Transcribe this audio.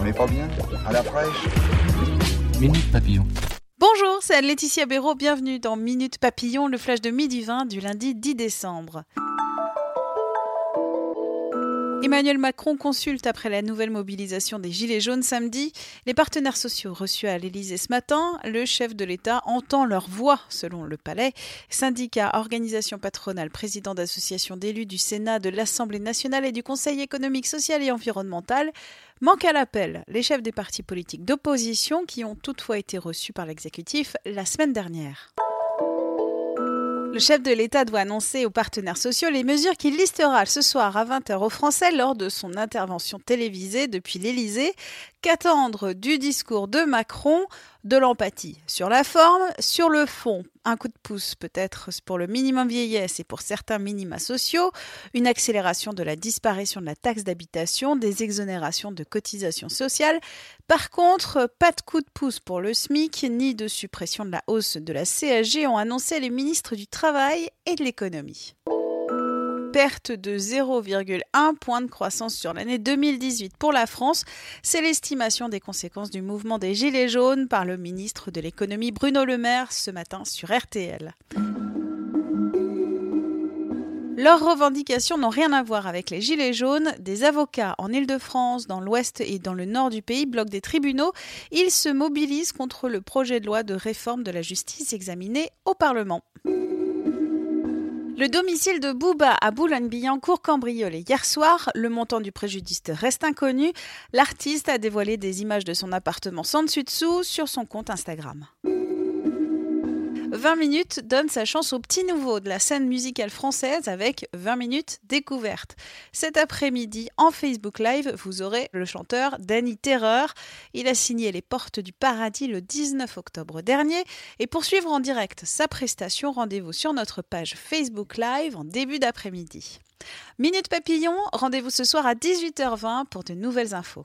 On n'est pas bien À la fraîche Minute Papillon. Bonjour, c'est Laetitia Béraud, bienvenue dans Minute Papillon, le flash de midi 20 du lundi 10 décembre. Emmanuel Macron consulte après la nouvelle mobilisation des Gilets jaunes samedi. Les partenaires sociaux reçus à l'Élysée ce matin, le chef de l'État entend leur voix, selon le Palais. Syndicats, organisations patronales, présidents d'associations d'élus du Sénat, de l'Assemblée nationale et du Conseil économique, social et environnemental manquent à l'appel. Les chefs des partis politiques d'opposition qui ont toutefois été reçus par l'exécutif la semaine dernière. Le chef de l'État doit annoncer aux partenaires sociaux les mesures qu'il listera ce soir à 20h aux Français lors de son intervention télévisée depuis l'Élysée. Qu'attendre du discours de Macron? De l'empathie sur la forme, sur le fond, un coup de pouce peut-être pour le minimum vieillesse et pour certains minima sociaux, une accélération de la disparition de la taxe d'habitation, des exonérations de cotisations sociales. Par contre, pas de coup de pouce pour le SMIC ni de suppression de la hausse de la CSG ont annoncé les ministres du Travail et de l'économie perte de 0,1 point de croissance sur l'année 2018 pour la France. C'est l'estimation des conséquences du mouvement des Gilets jaunes par le ministre de l'économie Bruno Le Maire ce matin sur RTL. Leurs revendications n'ont rien à voir avec les Gilets jaunes. Des avocats en Ile-de-France, dans l'ouest et dans le nord du pays bloquent des tribunaux. Ils se mobilisent contre le projet de loi de réforme de la justice examiné au Parlement. Le domicile de Bouba à Boulogne-Billancourt cambriolé hier soir. Le montant du préjudice reste inconnu. L'artiste a dévoilé des images de son appartement sans dessus-dessous sur son compte Instagram. 20 minutes donne sa chance au petit nouveau de la scène musicale française avec 20 minutes découverte. Cet après-midi, en Facebook Live, vous aurez le chanteur Danny Terreur. Il a signé Les Portes du Paradis le 19 octobre dernier. Et pour suivre en direct sa prestation, rendez-vous sur notre page Facebook Live en début d'après-midi. Minute Papillon, rendez-vous ce soir à 18h20 pour de nouvelles infos.